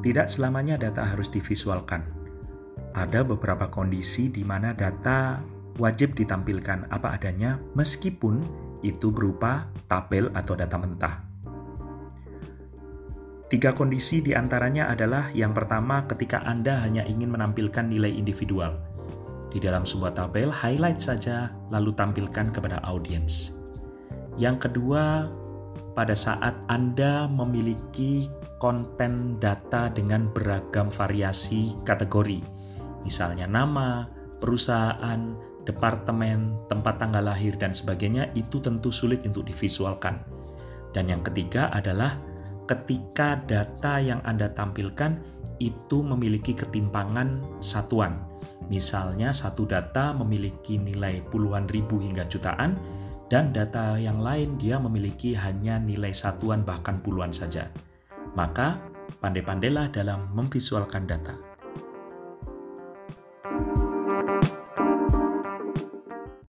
tidak selamanya data harus divisualkan. Ada beberapa kondisi di mana data wajib ditampilkan apa adanya meskipun itu berupa tabel atau data mentah. Tiga kondisi di antaranya adalah yang pertama ketika Anda hanya ingin menampilkan nilai individual. Di dalam sebuah tabel, highlight saja lalu tampilkan kepada audiens. Yang kedua, pada saat Anda memiliki konten data dengan beragam variasi kategori, misalnya nama, perusahaan, departemen, tempat tanggal lahir, dan sebagainya, itu tentu sulit untuk divisualkan. Dan yang ketiga adalah ketika data yang Anda tampilkan itu memiliki ketimpangan satuan. Misalnya satu data memiliki nilai puluhan ribu hingga jutaan, dan data yang lain dia memiliki hanya nilai satuan bahkan puluhan saja. Maka, pandai-pandailah dalam memvisualkan data. thank you